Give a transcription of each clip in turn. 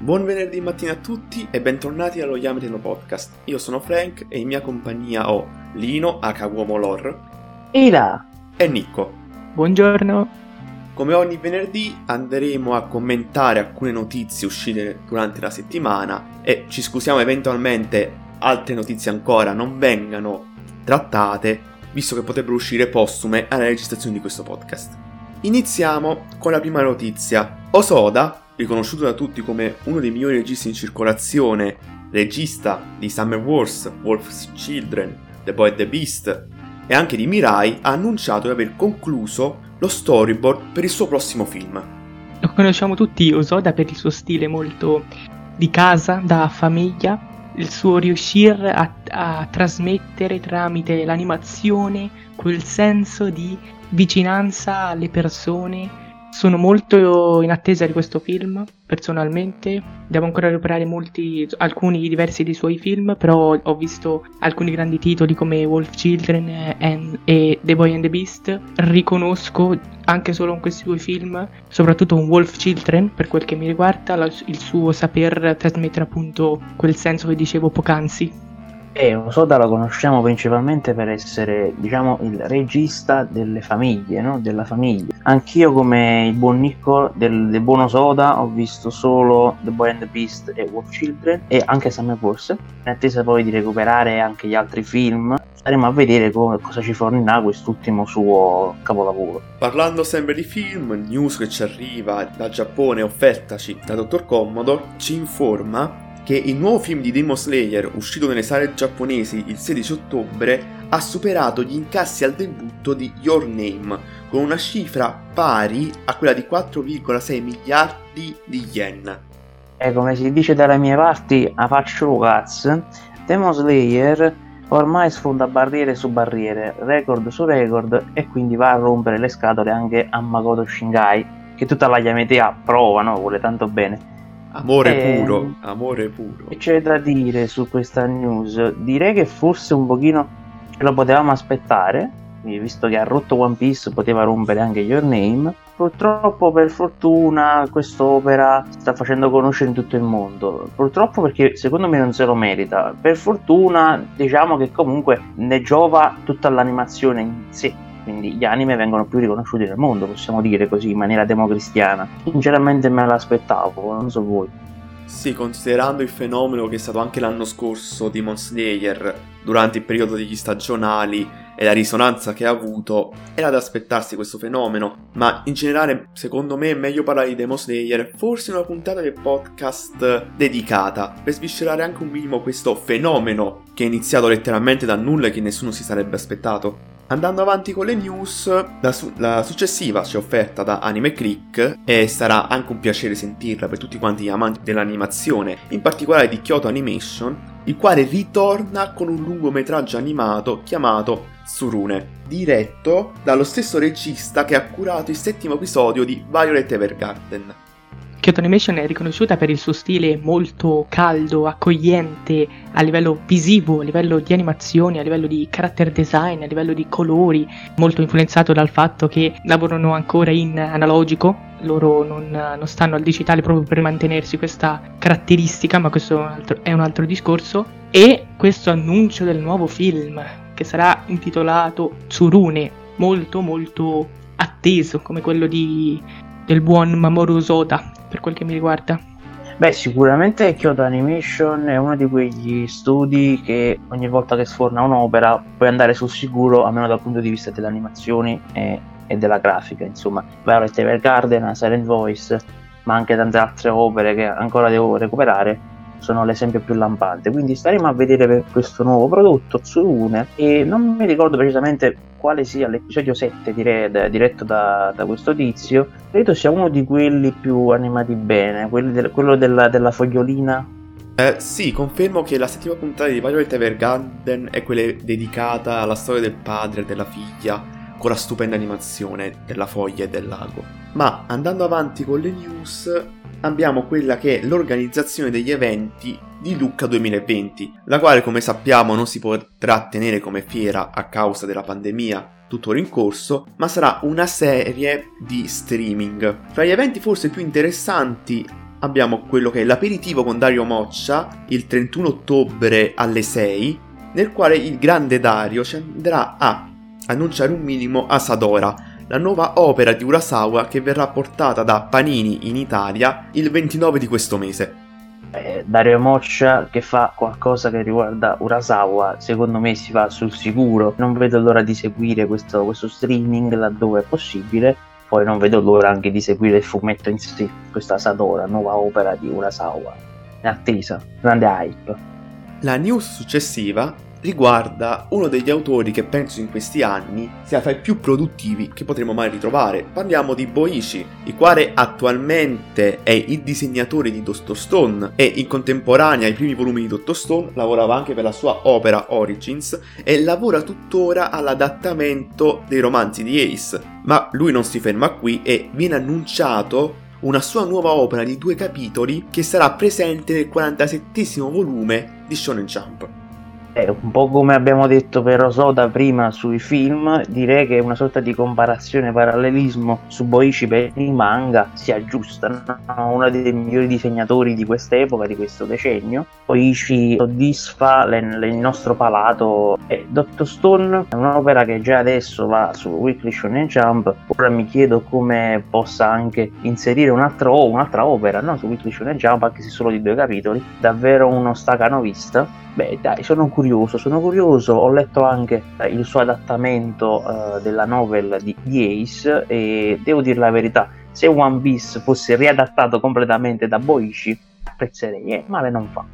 Buon venerdì mattina a tutti e bentornati allo Yameteno Podcast. Io sono Frank e in mia compagnia ho Lino, H. Uomo Lor, Ila e Nicco. Buongiorno. Come ogni venerdì andremo a commentare alcune notizie uscite durante la settimana e ci scusiamo eventualmente altre notizie ancora non vengano trattate, visto che potrebbero uscire postume alla registrazione di questo podcast. Iniziamo con la prima notizia. Osoda, riconosciuto da tutti come uno dei migliori registi in circolazione, regista di Summer Wars, Wolf's Children, The Boy and the Beast e anche di Mirai, ha annunciato di aver concluso lo storyboard per il suo prossimo film. Lo conosciamo tutti Osoda per il suo stile molto di casa, da famiglia, il suo riuscire a, a trasmettere tramite l'animazione quel senso di vicinanza alle persone. Sono molto in attesa di questo film, personalmente. Devo ancora recuperare molti, alcuni diversi dei suoi film, però ho visto alcuni grandi titoli come Wolf Children and, e The Boy and the Beast. Riconosco anche solo in questi due film, soprattutto in Wolf Children, per quel che mi riguarda, il suo saper trasmettere appunto quel senso che dicevo poc'anzi. E Osoda lo conosciamo principalmente per essere, diciamo, il regista delle famiglie, no? Della famiglia. Anch'io, come il buon Nicco del, del buon Osoda, ho visto solo The Boy and the Beast e Wolf Children e anche Summer Wars. In attesa poi di recuperare anche gli altri film, staremo a vedere come, cosa ci fornirà quest'ultimo suo capolavoro. Parlando sempre di film, news che ci arriva da Giappone offertaci da Dr. Commodore ci informa che il nuovo film di Demon Slayer, uscito nelle sale giapponesi il 16 ottobre, ha superato gli incassi al debutto di Your Name, con una cifra pari a quella di 4,6 miliardi di yen. E come si dice dalle mie parti, a faccio cazzo, Demon Slayer ormai sfonda barriere su barriere, record su record e quindi va a rompere le scatole anche a Makoto Shingai, che tutta la Yamete approva, no? vuole tanto bene. Amore Eh, puro, amore puro. C'è da dire su questa news? Direi che forse un pochino lo potevamo aspettare, visto che ha rotto One Piece poteva rompere anche Your Name. Purtroppo per fortuna quest'opera sta facendo conoscere in tutto il mondo. Purtroppo perché secondo me non se lo merita. Per fortuna diciamo che comunque ne giova tutta l'animazione in sé. Quindi gli anime vengono più riconosciuti nel mondo, possiamo dire così, in maniera democristiana. Sinceramente me l'aspettavo, non so voi. Sì, considerando il fenomeno che è stato anche l'anno scorso di Demon Slayer durante il periodo degli stagionali e la risonanza che ha avuto, era da aspettarsi questo fenomeno, ma in generale secondo me è meglio parlare di Demon Slayer forse una puntata del podcast dedicata per sviscerare anche un minimo questo fenomeno che è iniziato letteralmente da nulla e che nessuno si sarebbe aspettato. Andando avanti con le news, la, su- la successiva ci è offerta da Anime Click e sarà anche un piacere sentirla per tutti quanti gli amanti dell'animazione, in particolare di Kyoto Animation, il quale ritorna con un lungometraggio animato chiamato Tsurune, diretto dallo stesso regista che ha curato il settimo episodio di Violet Evergarden. Kyoto Animation è riconosciuta per il suo stile molto caldo, accogliente a livello visivo, a livello di animazioni, a livello di character design, a livello di colori, molto influenzato dal fatto che lavorano ancora in analogico, loro non, non stanno al digitale proprio per mantenersi questa caratteristica, ma questo è un altro, è un altro discorso. E questo annuncio del nuovo film, che sarà intitolato Tsurune, molto molto atteso come quello di, del buon Mamoru Osoda per quel che mi riguarda. Beh, sicuramente Kyoto Animation è uno di quegli studi che ogni volta che sforna un'opera puoi andare sul sicuro, almeno dal punto di vista delle animazioni e, e della grafica. Insomma, Violet Evergarden, Silent Voice, ma anche tante altre opere che ancora devo recuperare sono l'esempio più lampante. Quindi staremo a vedere questo nuovo prodotto, Tsurune, e non mi ricordo precisamente quale sia l'episodio 7 dire- diretto da, da questo tizio. Credo sia uno di quelli più animati bene, del- quello della, della fogliolina. Eh, sì, confermo che la settima puntata di Violet Evergarden è quella dedicata alla storia del padre e della figlia, con la stupenda animazione della foglia e del lago. Ma andando avanti con le news, abbiamo quella che è l'organizzazione degli eventi di Lucca 2020, la quale come sappiamo non si potrà tenere come fiera a causa della pandemia tuttora in corso, ma sarà una serie di streaming. Fra gli eventi forse più interessanti abbiamo quello che è l'aperitivo con Dario Moccia il 31 ottobre alle 6, nel quale il grande Dario ci andrà a annunciare un minimo Asadora, la nuova opera di Urasawa che verrà portata da Panini in Italia il 29 di questo mese. Eh, Dario Moccia che fa qualcosa che riguarda Urasawa, secondo me si va sul sicuro. Non vedo l'ora di seguire questo, questo streaming laddove è possibile. Poi non vedo l'ora anche di seguire il fumetto in sé, questa Sadora, nuova opera di Urasawa. In attesa, grande hype. La news successiva riguarda uno degli autori che penso in questi anni sia fra i più produttivi che potremo mai ritrovare. Parliamo di Boichi, il quale attualmente è il disegnatore di Dr. Stone e in contemporanea ai primi volumi di Dr. Stone lavorava anche per la sua opera Origins e lavora tuttora all'adattamento dei romanzi di Ace. Ma lui non si ferma qui e viene annunciato una sua nuova opera di due capitoli che sarà presente nel 47 volume di Shonen Jump. Eh, un po' come abbiamo detto per Osoda prima sui film, direi che una sorta di comparazione, parallelismo su Boichi per il manga sia giusta. No? Uno dei migliori disegnatori di quest'epoca, di questo decennio. Boichi soddisfa le, le, il nostro palato. E Dottor Stone è un'opera che già adesso va su Weekly Shonen Jump. Ora mi chiedo come possa anche inserire un'altra, un'altra opera no? su Weekly Shonen Jump, anche se solo di due capitoli. Davvero uno stacanovista Beh, dai, sono curioso, sono curioso. Ho letto anche eh, il suo adattamento uh, della novel di, di Ace e devo dire la verità, se One Piece fosse riadattato completamente da Boichi, apprezzerei, eh, male non fa.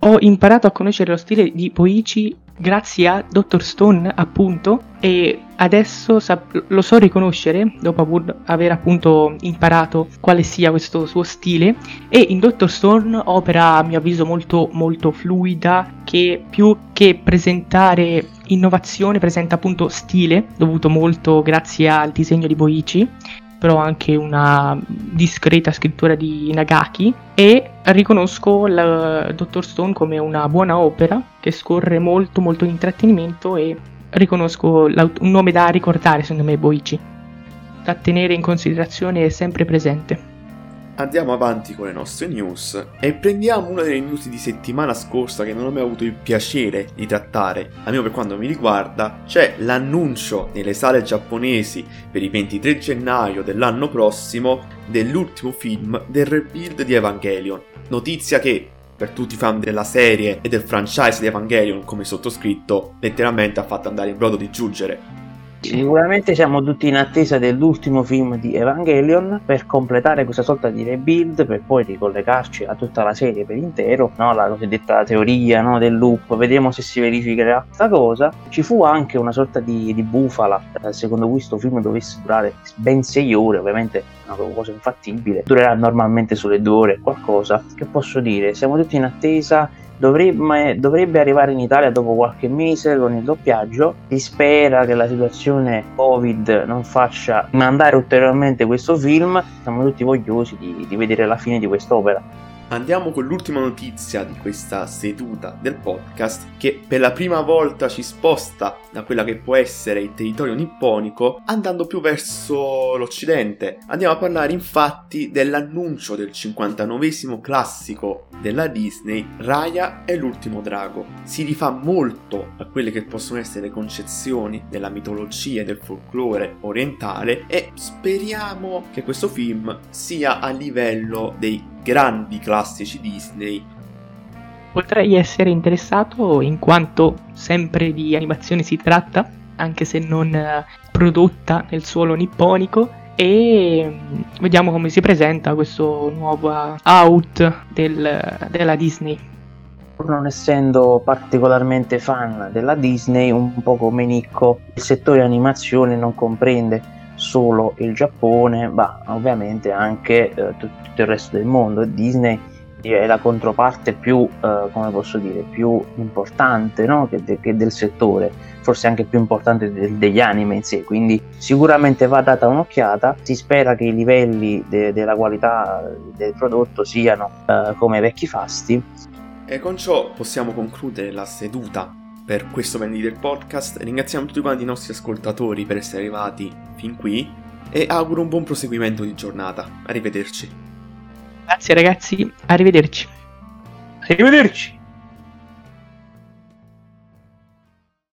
Ho imparato a conoscere lo stile di Boichi grazie a Dr. Stone, appunto, e adesso sap- lo so riconoscere, dopo aver appunto imparato quale sia questo suo stile, e in Dr. Stone opera a mio avviso molto molto fluida, che più che presentare innovazione presenta appunto stile, dovuto molto grazie al disegno di Boichi, però anche una discreta scrittura di Nagaki e riconosco il Dottor Stone come una buona opera che scorre molto molto di intrattenimento e riconosco un nome da ricordare secondo me Boichi da tenere in considerazione sempre presente andiamo avanti con le nostre news e prendiamo una delle news di settimana scorsa che non ho mai avuto il piacere di trattare, almeno per quanto mi riguarda, c'è l'annuncio nelle sale giapponesi per il 23 gennaio dell'anno prossimo dell'ultimo film del rebuild di Evangelion. Notizia che per tutti i fan della serie e del franchise di Evangelion come sottoscritto letteralmente ha fatto andare il brodo di giungere Sicuramente siamo tutti in attesa dell'ultimo film di Evangelion per completare questa sorta di rebuild per poi ricollegarci a tutta la serie per intero, no? la cosiddetta teoria no? del loop, vedremo se si verificherà questa cosa. Ci fu anche una sorta di, di bufala, eh, secondo cui questo film dovesse durare ben 6 ore, ovviamente una cosa infattibile, durerà normalmente sulle 2 ore qualcosa. Che posso dire? Siamo tutti in attesa Dovrebbe, dovrebbe, arrivare in Italia dopo qualche mese con il doppiaggio. Si spera che la situazione Covid non faccia mandare ulteriormente questo film. Siamo tutti vogliosi di, di vedere la fine di quest'opera. Andiamo con l'ultima notizia di questa seduta del podcast che per la prima volta ci sposta da quella che può essere il territorio nipponico andando più verso l'occidente. Andiamo a parlare infatti dell'annuncio del 59 classico della Disney, Raya e l'ultimo drago. Si rifà molto a quelle che possono essere le concezioni della mitologia e del folklore orientale e speriamo che questo film sia a livello dei grandi classici Disney. Potrei essere interessato in quanto sempre di animazione si tratta, anche se non eh, prodotta nel suolo nipponico e mm, vediamo come si presenta questo nuovo out del, della Disney. Non essendo particolarmente fan della Disney, un po' come Nicco, il settore animazione non comprende solo il Giappone, ma ovviamente anche eh, tutto il resto del mondo. Disney è la controparte più, eh, come posso dire, più importante no? che, de- che, del settore, forse anche più importante de- degli anime in sé, quindi sicuramente va data un'occhiata, si spera che i livelli de- della qualità del prodotto siano eh, come vecchi fasti. E con ciò possiamo concludere la seduta per questo venerdì del podcast. Ringraziamo tutti quanti i nostri ascoltatori per essere arrivati fin qui e auguro un buon proseguimento di giornata. Arrivederci. Grazie ragazzi, arrivederci. Arrivederci.